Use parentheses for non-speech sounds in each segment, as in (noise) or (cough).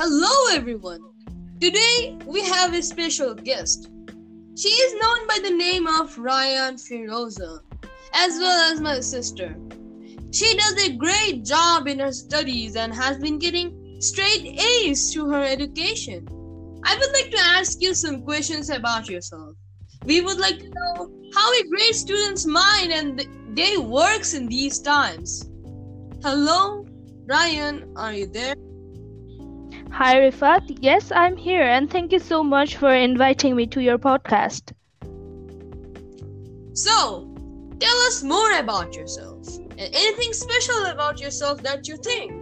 Hello, everyone. Today we have a special guest. She is known by the name of Ryan Firoza, as well as my sister. She does a great job in her studies and has been getting straight A's through her education. I would like to ask you some questions about yourself. We would like to know how a great student's mind and day works in these times. Hello, Ryan, are you there? Hi, Rifat. Yes, I'm here, and thank you so much for inviting me to your podcast. So, tell us more about yourself and anything special about yourself that you think,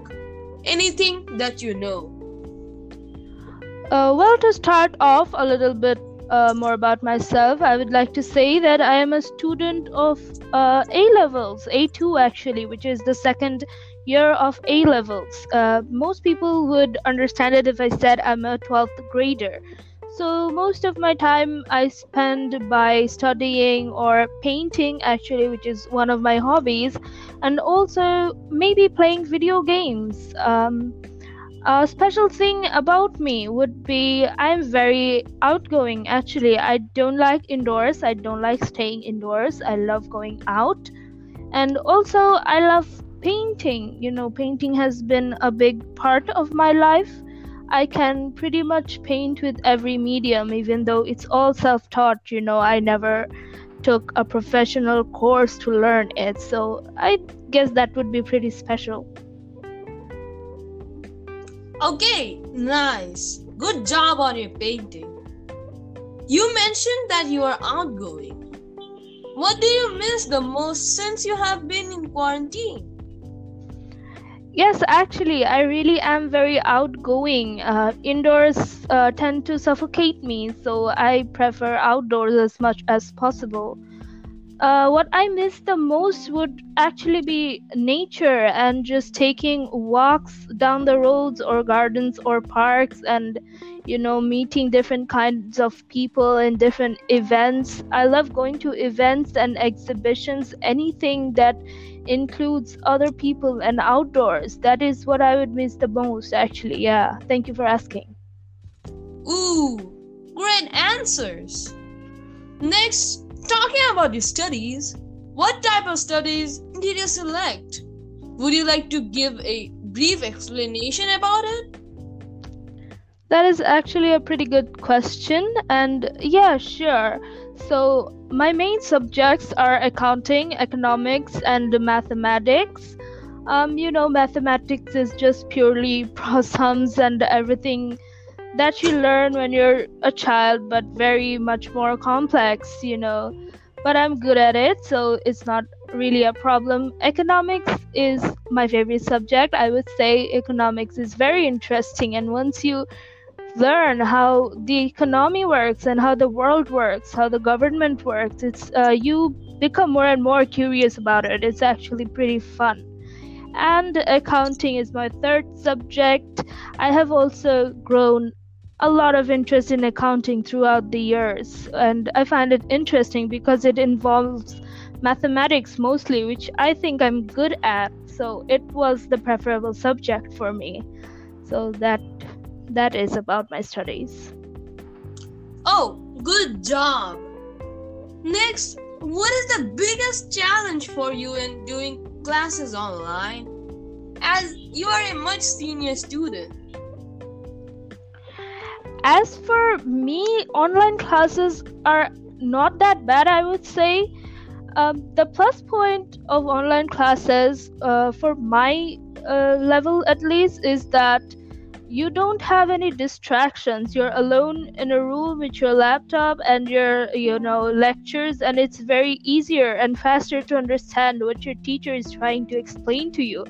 anything that you know. Uh, well, to start off a little bit uh, more about myself, I would like to say that I am a student of uh, A levels, A2 actually, which is the second year of A levels. Uh, most people would understand it if I said I'm a 12th grader. So, most of my time I spend by studying or painting, actually, which is one of my hobbies, and also maybe playing video games. Um, a special thing about me would be I'm very outgoing actually. I don't like indoors, I don't like staying indoors. I love going out. And also, I love painting. You know, painting has been a big part of my life. I can pretty much paint with every medium, even though it's all self taught. You know, I never took a professional course to learn it. So I guess that would be pretty special. Okay, nice. Good job on your painting. You mentioned that you are outgoing. What do you miss the most since you have been in quarantine? Yes, actually, I really am very outgoing. Uh, indoors uh, tend to suffocate me, so I prefer outdoors as much as possible. Uh, what I miss the most would actually be nature and just taking walks down the roads or gardens or parks and you know meeting different kinds of people in different events. I love going to events and exhibitions, anything that includes other people and outdoors. That is what I would miss the most actually. Yeah. Thank you for asking. Ooh, great answers. Next Talking about your studies, what type of studies did you select? Would you like to give a brief explanation about it? That is actually a pretty good question, and yeah, sure. So, my main subjects are accounting, economics, and mathematics. Um, you know, mathematics is just purely (laughs) sums and everything that you learn when you're a child, but very much more complex, you know. But I'm good at it, so it's not really a problem. Economics is my favorite subject. I would say economics is very interesting, and once you learn how the economy works and how the world works, how the government works, it's uh, you become more and more curious about it. It's actually pretty fun and accounting is my third subject. I have also grown a lot of interest in accounting throughout the years, and I find it interesting because it involves mathematics mostly, which I think I'm good at. So it was the preferable subject for me. So that that is about my studies. Oh, good job. Next, what is the biggest challenge for you in doing classes online? As you are a much senior student. As for me, online classes are not that bad, I would say. Um, the plus point of online classes, uh, for my uh, level at least, is that you don't have any distractions. You're alone in a room with your laptop and your, you know, lectures, and it's very easier and faster to understand what your teacher is trying to explain to you.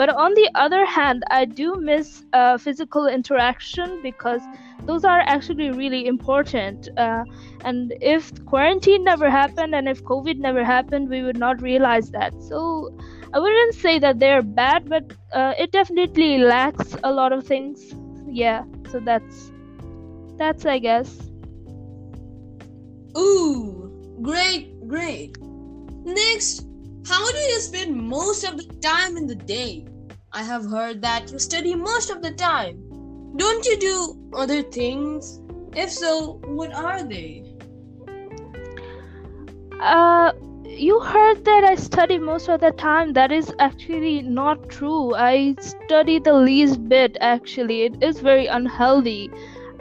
But on the other hand, I do miss uh, physical interaction because those are actually really important. Uh, and if quarantine never happened and if COVID never happened, we would not realize that. So I wouldn't say that they're bad, but uh, it definitely lacks a lot of things. Yeah, so that's that's I guess. Ooh, great, great. Next, how do you spend most of the time in the day? I have heard that you study most of the time. don't you do other things? If so, what are they? Uh, you heard that I study most of the time. That is actually not true. I study the least bit, actually. It is very unhealthy.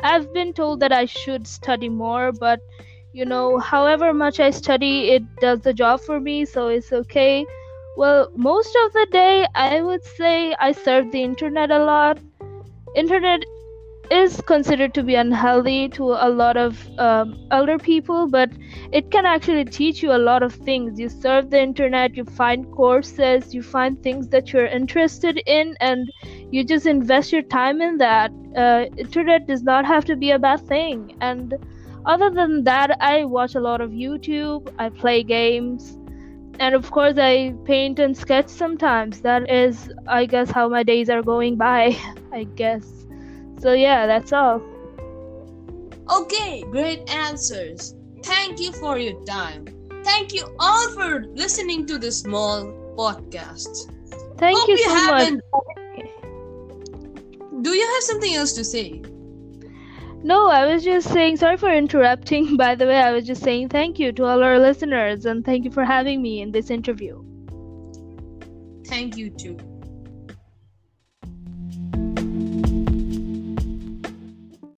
I've been told that I should study more, but you know, however much I study, it does the job for me, so it's okay. Well, most of the day, I would say I surf the internet a lot. Internet is considered to be unhealthy to a lot of um, elder people, but it can actually teach you a lot of things. You surf the internet, you find courses, you find things that you're interested in, and you just invest your time in that. Uh, internet does not have to be a bad thing. And other than that, I watch a lot of YouTube, I play games, and of course, I paint and sketch sometimes. That is, I guess, how my days are going by, (laughs) I guess. So yeah, that's all. Okay, great answers. Thank you for your time. Thank you all for listening to this small podcast. Thank Hope you so much. Do you have something else to say? No, I was just saying, sorry for interrupting. (laughs) By the way, I was just saying thank you to all our listeners and thank you for having me in this interview. Thank you too.